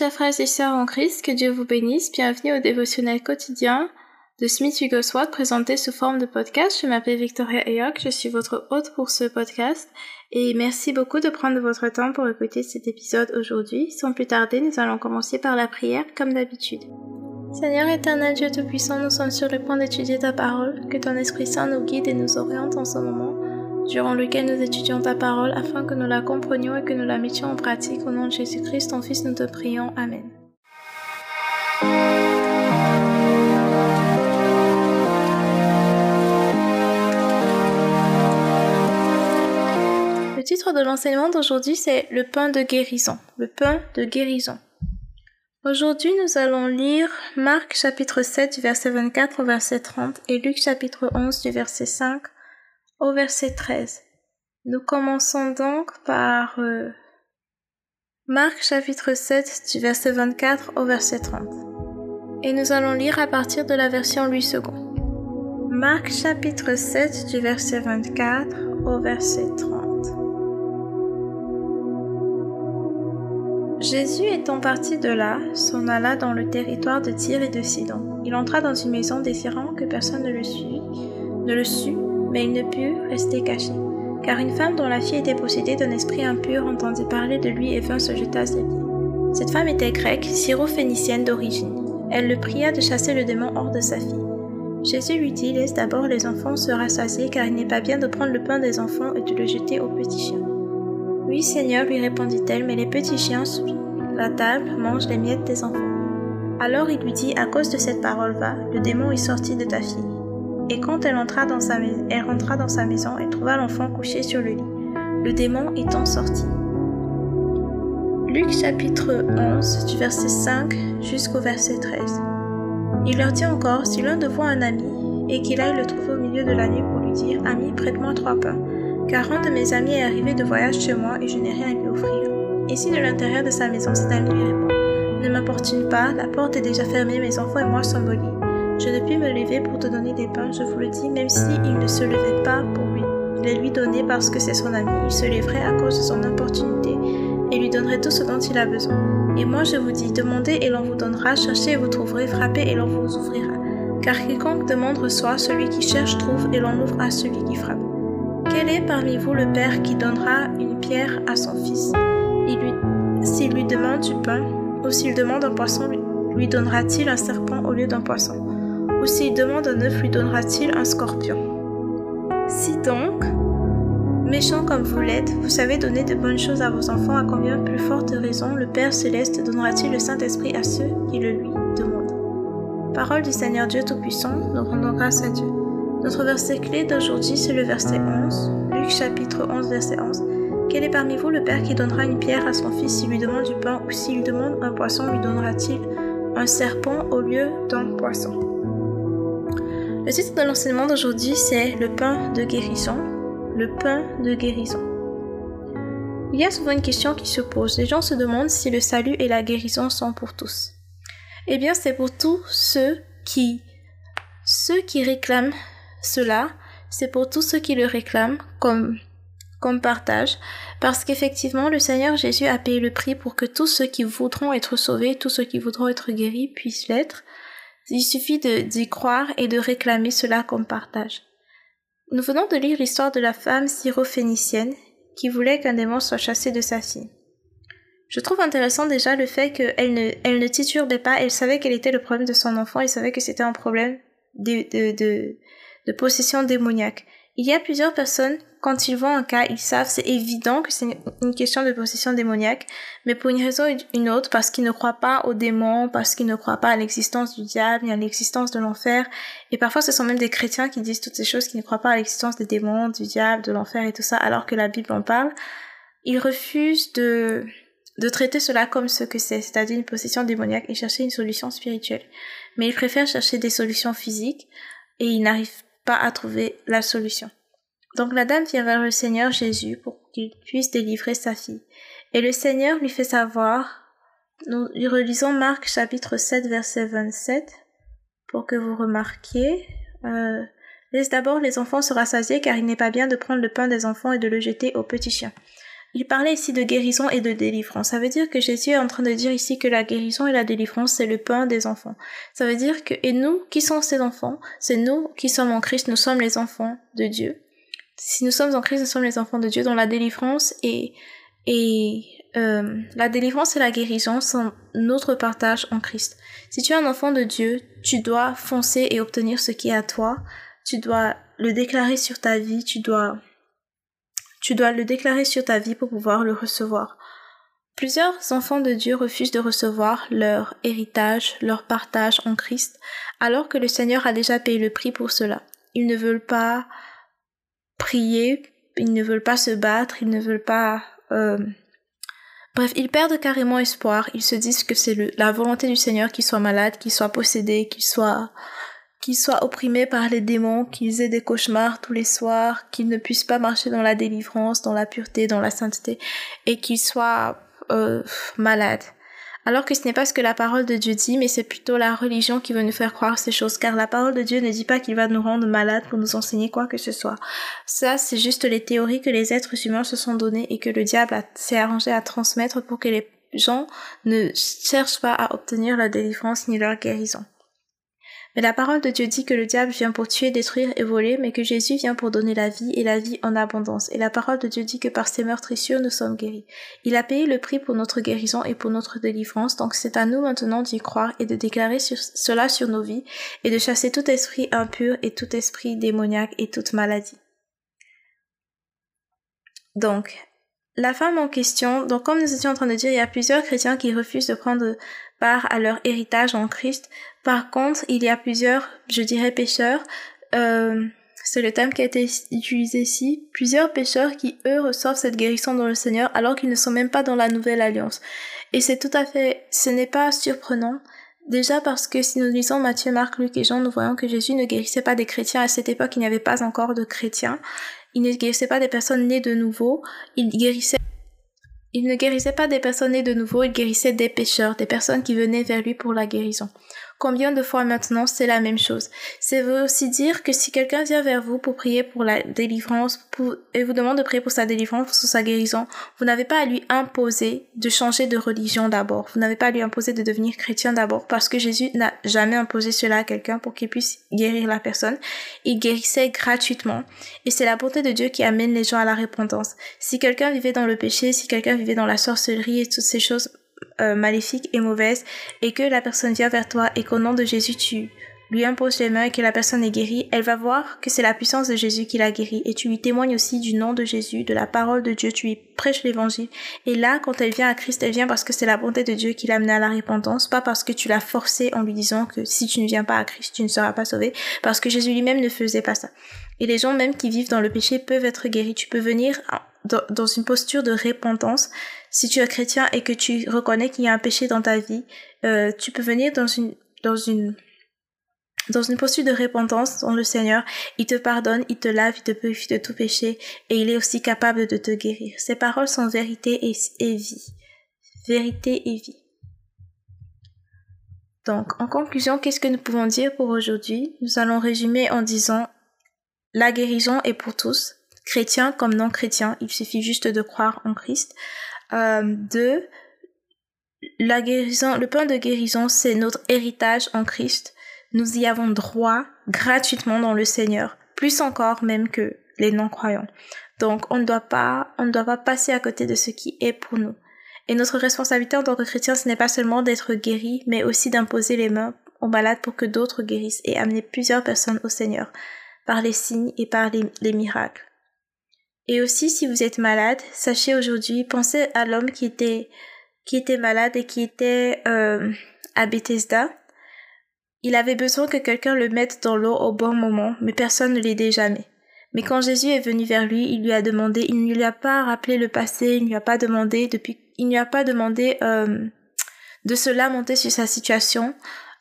Chers frères et sœurs en Christ, que Dieu vous bénisse. Bienvenue au dévotionnel quotidien de Smith Wigglesworth présenté sous forme de podcast. Je m'appelle Victoria Ayok, je suis votre hôte pour ce podcast et merci beaucoup de prendre votre temps pour écouter cet épisode aujourd'hui. Sans plus tarder, nous allons commencer par la prière comme d'habitude. Seigneur éternel Dieu Tout-Puissant, nous sommes sur le point d'étudier ta parole, que ton Esprit Saint nous guide et nous oriente en ce moment durant lequel nous étudions ta parole afin que nous la comprenions et que nous la mettions en pratique. Au nom de Jésus-Christ, ton Fils, nous te prions. Amen. Le titre de l'enseignement d'aujourd'hui, c'est le pain de guérison. Le pain de guérison. Aujourd'hui, nous allons lire Marc chapitre 7 du verset 24 au verset 30 et Luc chapitre 11 du verset 5 au verset 13. Nous commençons donc par euh, Marc chapitre 7 du verset 24 au verset 30. Et nous allons lire à partir de la version Louis II. Marc chapitre 7 du verset 24 au verset 30. Jésus étant parti de là, s'en alla dans le territoire de Tyr et de Sidon. Il entra dans une maison désirant que personne ne le, suit, ne le sut, mais il ne put rester caché, car une femme dont la fille était possédée d'un esprit impur entendit parler de lui et vint se jeter à ses pieds. Cette femme était grecque, syro-phénicienne d'origine. Elle le pria de chasser le démon hors de sa fille. Jésus lui dit, laisse d'abord les enfants se rassasier, car il n'est pas bien de prendre le pain des enfants et de le jeter aux petits chiens. Oui, Seigneur, lui répondit-elle, mais les petits chiens sous la table mangent les miettes des enfants. Alors il lui dit, à cause de cette parole va, le démon est sorti de ta fille. Et quand elle, entra dans sa rentra dans sa maison, elle trouva l'enfant couché sur le lit, le démon étant sorti. Luc chapitre 11 du verset 5 jusqu'au verset 13. Il leur dit encore, si l'un de vous a un ami, et qu'il aille le trouver au milieu de la nuit pour lui dire, Ami, prête-moi trois pains, car un de mes amis est arrivé de voyage chez moi et je n'ai rien à lui offrir. Et si de l'intérieur de sa maison cet ami lui répond, Ne m'importune pas, la porte est déjà fermée, mes enfants et moi sommes au je ne puis me lever pour te donner des pains, je vous le dis, même s'il il ne se levait pas pour lui, les lui donner parce que c'est son ami, il se lèverait à cause de son importunité et lui donnerait tout ce dont il a besoin. Et moi je vous dis, demandez et l'on vous donnera, cherchez et vous trouverez, frappez et l'on vous ouvrira. Car quiconque demande reçoit, celui qui cherche trouve et l'on ouvre à celui qui frappe. Quel est parmi vous le père qui donnera une pierre à son fils? S'il lui, lui demande du pain, ou s'il demande un poisson, lui donnera-t-il un serpent au lieu d'un poisson? Ou s'il demande un œuf, lui donnera-t-il un scorpion? Si donc, méchant comme vous l'êtes, vous savez donner de bonnes choses à vos enfants, à combien plus forte raison le Père céleste donnera-t-il le Saint-Esprit à ceux qui le lui demandent? Parole du Seigneur Dieu Tout-Puissant, nous rendons grâce à Dieu. Notre verset clé d'aujourd'hui, c'est le verset 11, Luc chapitre 11, verset 11. Quel est parmi vous le Père qui donnera une pierre à son fils s'il lui demande du pain, ou s'il demande un poisson, lui donnera-t-il un serpent au lieu d'un poisson? Le titre de l'enseignement d'aujourd'hui, c'est Le pain de guérison. Le pain de guérison. Il y a souvent une question qui se pose. Les gens se demandent si le salut et la guérison sont pour tous. Eh bien, c'est pour tous ceux qui, ceux qui réclament cela, c'est pour tous ceux qui le réclament comme, comme partage, parce qu'effectivement, le Seigneur Jésus a payé le prix pour que tous ceux qui voudront être sauvés, tous ceux qui voudront être guéris puissent l'être, il suffit d'y croire et de réclamer cela comme partage. Nous venons de lire l'histoire de la femme syrophénicienne qui voulait qu'un démon soit chassé de sa fille. Je trouve intéressant déjà le fait qu'elle ne, elle ne titurbait pas, elle savait quel était le problème de son enfant, elle savait que c'était un problème de, de, de, de possession démoniaque. Il y a plusieurs personnes quand ils voient un cas, ils savent, c'est évident que c'est une question de possession démoniaque, mais pour une raison ou une autre, parce qu'ils ne croient pas aux démons, parce qu'ils ne croient pas à l'existence du diable, ni à l'existence de l'enfer, et parfois ce sont même des chrétiens qui disent toutes ces choses, qui ne croient pas à l'existence des démons, du diable, de l'enfer et tout ça, alors que la Bible en parle, ils refusent de, de traiter cela comme ce que c'est, c'est-à-dire une possession démoniaque, et chercher une solution spirituelle. Mais ils préfèrent chercher des solutions physiques, et ils n'arrivent pas à trouver la solution. Donc la dame vient vers le Seigneur Jésus pour qu'il puisse délivrer sa fille. Et le Seigneur lui fait savoir, nous relisons Marc chapitre 7 verset 27 pour que vous remarquiez. Euh, Laisse d'abord les enfants se rassasier car il n'est pas bien de prendre le pain des enfants et de le jeter aux petits chiens. Il parlait ici de guérison et de délivrance. Ça veut dire que Jésus est en train de dire ici que la guérison et la délivrance, c'est le pain des enfants. Ça veut dire que, et nous, qui sommes ces enfants? C'est nous qui sommes en Christ, nous sommes les enfants de Dieu. Si nous sommes en Christ, nous sommes les enfants de Dieu, dont la délivrance et, et euh, la délivrance et la guérison sont notre partage en Christ. Si tu es un enfant de Dieu, tu dois foncer et obtenir ce qui est à toi. Tu dois le déclarer sur ta vie, tu dois tu dois le déclarer sur ta vie pour pouvoir le recevoir. Plusieurs enfants de Dieu refusent de recevoir leur héritage, leur partage en Christ, alors que le Seigneur a déjà payé le prix pour cela. Ils ne veulent pas prier, ils ne veulent pas se battre, ils ne veulent pas... Euh... Bref, ils perdent carrément espoir, ils se disent que c'est la volonté du Seigneur qu'ils soient malades, qu'ils soient possédés, qu'ils soient qu'ils soient opprimés par les démons, qu'ils aient des cauchemars tous les soirs, qu'ils ne puissent pas marcher dans la délivrance, dans la pureté, dans la sainteté, et qu'ils soient euh, malades. Alors que ce n'est pas ce que la parole de Dieu dit, mais c'est plutôt la religion qui veut nous faire croire ces choses, car la parole de Dieu ne dit pas qu'il va nous rendre malades pour nous enseigner quoi que ce soit. Ça, c'est juste les théories que les êtres humains se sont données et que le diable s'est arrangé à transmettre pour que les gens ne cherchent pas à obtenir la délivrance ni leur guérison. Mais la parole de Dieu dit que le diable vient pour tuer, détruire et voler, mais que Jésus vient pour donner la vie et la vie en abondance. Et la parole de Dieu dit que par ses meurtrissures nous sommes guéris. Il a payé le prix pour notre guérison et pour notre délivrance, donc c'est à nous maintenant d'y croire et de déclarer cela sur nos vies et de chasser tout esprit impur et tout esprit démoniaque et toute maladie. Donc, la femme en question, donc comme nous étions en train de dire, il y a plusieurs chrétiens qui refusent de prendre part à leur héritage en Christ. Par contre, il y a plusieurs, je dirais, pécheurs, euh, c'est le thème qui a été utilisé ici, plusieurs pécheurs qui, eux, reçoivent cette guérison dans le Seigneur alors qu'ils ne sont même pas dans la nouvelle alliance. Et c'est tout à fait, ce n'est pas surprenant, Déjà parce que si nous lisons Matthieu, Marc, Luc et Jean, nous voyons que Jésus ne guérissait pas des chrétiens. À cette époque, il n'y avait pas encore de chrétiens. Il ne guérissait pas des personnes nées de nouveau. Il guérissait il ne guérissait pas des personnes nées de nouveau, il guérissait des pécheurs, des personnes qui venaient vers lui pour la guérison. Combien de fois maintenant c'est la même chose C'est veut aussi dire que si quelqu'un vient vers vous pour prier pour la délivrance et vous demande de prier pour sa délivrance, pour sa guérison, vous n'avez pas à lui imposer de changer de religion d'abord. Vous n'avez pas à lui imposer de devenir chrétien d'abord parce que Jésus n'a jamais imposé cela à quelqu'un pour qu'il puisse guérir la personne. Il guérissait gratuitement et c'est la bonté de Dieu qui amène les gens à la repentance. Si quelqu'un vivait dans le péché, si quelqu'un vivait dans la sorcellerie et toutes ces choses, euh, maléfique et mauvaise et que la personne vient vers toi et qu'au nom de Jésus tu lui imposes les mains et que la personne est guérie, elle va voir que c'est la puissance de Jésus qui l'a guérie et tu lui témoignes aussi du nom de Jésus, de la parole de Dieu, tu lui prêches l'évangile. Et là, quand elle vient à Christ, elle vient parce que c'est la bonté de Dieu qui l'a amenée à la repentance, pas parce que tu l'as forcée en lui disant que si tu ne viens pas à Christ, tu ne seras pas sauvé, parce que Jésus lui-même ne faisait pas ça. Et les gens même qui vivent dans le péché peuvent être guéris. Tu peux venir dans une posture de repentance si tu es chrétien et que tu reconnais qu'il y a un péché dans ta vie, euh, tu peux venir dans une dans une dans une posture de repentance dans le Seigneur, il te pardonne, il te lave, il te purifie de tout péché et il est aussi capable de te guérir. Ces paroles sont vérité et, et vie. Vérité et vie. Donc, en conclusion, qu'est-ce que nous pouvons dire pour aujourd'hui? Nous allons résumer en disant la guérison est pour tous, chrétiens comme non chrétiens, il suffit juste de croire en Christ. Euh, deux, la guérison, le pain de guérison, c'est notre héritage en Christ. Nous y avons droit gratuitement dans le Seigneur, plus encore même que les non-croyants. Donc, on ne doit pas, on ne doit pas passer à côté de ce qui est pour nous. Et notre responsabilité en tant que chrétien, ce n'est pas seulement d'être guéri, mais aussi d'imposer les mains aux malades pour que d'autres guérissent et amener plusieurs personnes au Seigneur par les signes et par les miracles. Et aussi, si vous êtes malade, sachez aujourd'hui, pensez à l'homme qui était, qui était malade et qui était euh, à Bethesda. Il avait besoin que quelqu'un le mette dans l'eau au bon moment, mais personne ne l'aidait jamais. Mais quand Jésus est venu vers lui, il lui a demandé, il ne lui a pas rappelé le passé, il ne lui a pas demandé depuis, il ne lui a pas demandé euh, de se lamenter sur sa situation,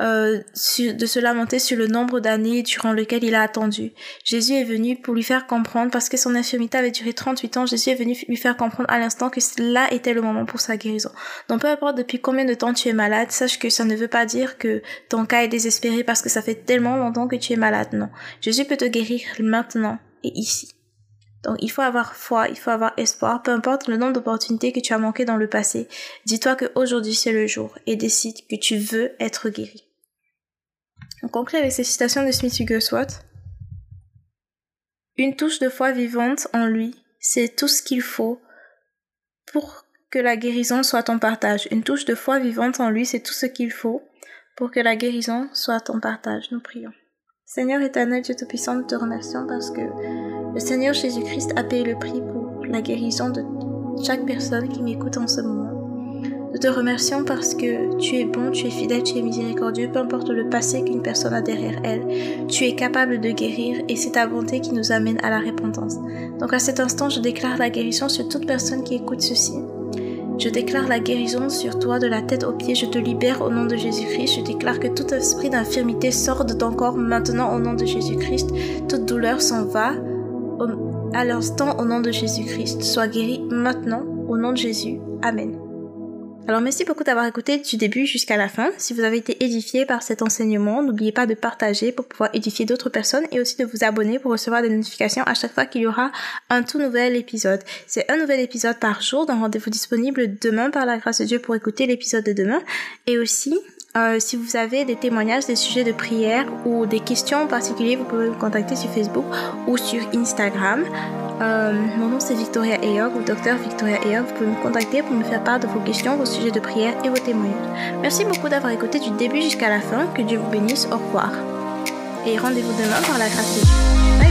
euh, de se lamenter sur le nombre d'années durant lequel il a attendu. Jésus est venu pour lui faire comprendre, parce que son infirmité avait duré 38 ans, Jésus est venu lui faire comprendre à l'instant que là était le moment pour sa guérison. Donc peu importe depuis combien de temps tu es malade, sache que ça ne veut pas dire que ton cas est désespéré parce que ça fait tellement longtemps que tu es malade, non. Jésus peut te guérir maintenant et ici. Donc il faut avoir foi, il faut avoir espoir, peu importe le nombre d'opportunités que tu as manquées dans le passé. Dis-toi que aujourd'hui c'est le jour et décide que tu veux être guéri. On conclut avec ces citations de Smith Wigglesworth. Une touche de foi vivante en lui, c'est tout ce qu'il faut pour que la guérison soit ton partage. Une touche de foi vivante en lui, c'est tout ce qu'il faut pour que la guérison soit ton partage. Nous prions. Seigneur éternel, Dieu Tout-Puissant, nous te remercions parce que le Seigneur Jésus-Christ a payé le prix pour la guérison de chaque personne qui m'écoute en ce moment. Nous te remercions parce que tu es bon, tu es fidèle, tu es miséricordieux, peu importe le passé qu'une personne a derrière elle. Tu es capable de guérir et c'est ta bonté qui nous amène à la repentance. Donc à cet instant, je déclare la guérison sur toute personne qui écoute ceci. Je déclare la guérison sur toi de la tête aux pieds. Je te libère au nom de Jésus-Christ. Je déclare que tout esprit d'infirmité sort de ton corps maintenant au nom de Jésus-Christ. Toute douleur s'en va à l'instant au nom de Jésus-Christ. Sois guéri maintenant au nom de Jésus. Amen. Alors merci beaucoup d'avoir écouté du début jusqu'à la fin. Si vous avez été édifié par cet enseignement, n'oubliez pas de partager pour pouvoir édifier d'autres personnes et aussi de vous abonner pour recevoir des notifications à chaque fois qu'il y aura un tout nouvel épisode. C'est un nouvel épisode par jour, d'un rendez-vous disponible demain par la grâce de Dieu pour écouter l'épisode de demain. Et aussi, euh, si vous avez des témoignages, des sujets de prière ou des questions en particulier, vous pouvez me contacter sur Facebook ou sur Instagram. Euh, mon nom c'est Victoria Eyog ou Docteur Victoria Eyog. Vous pouvez me contacter pour me faire part de vos questions, vos sujets de prière et vos témoignages. Merci beaucoup d'avoir écouté du début jusqu'à la fin. Que Dieu vous bénisse. Au revoir. Et rendez-vous demain par la grâce de Dieu.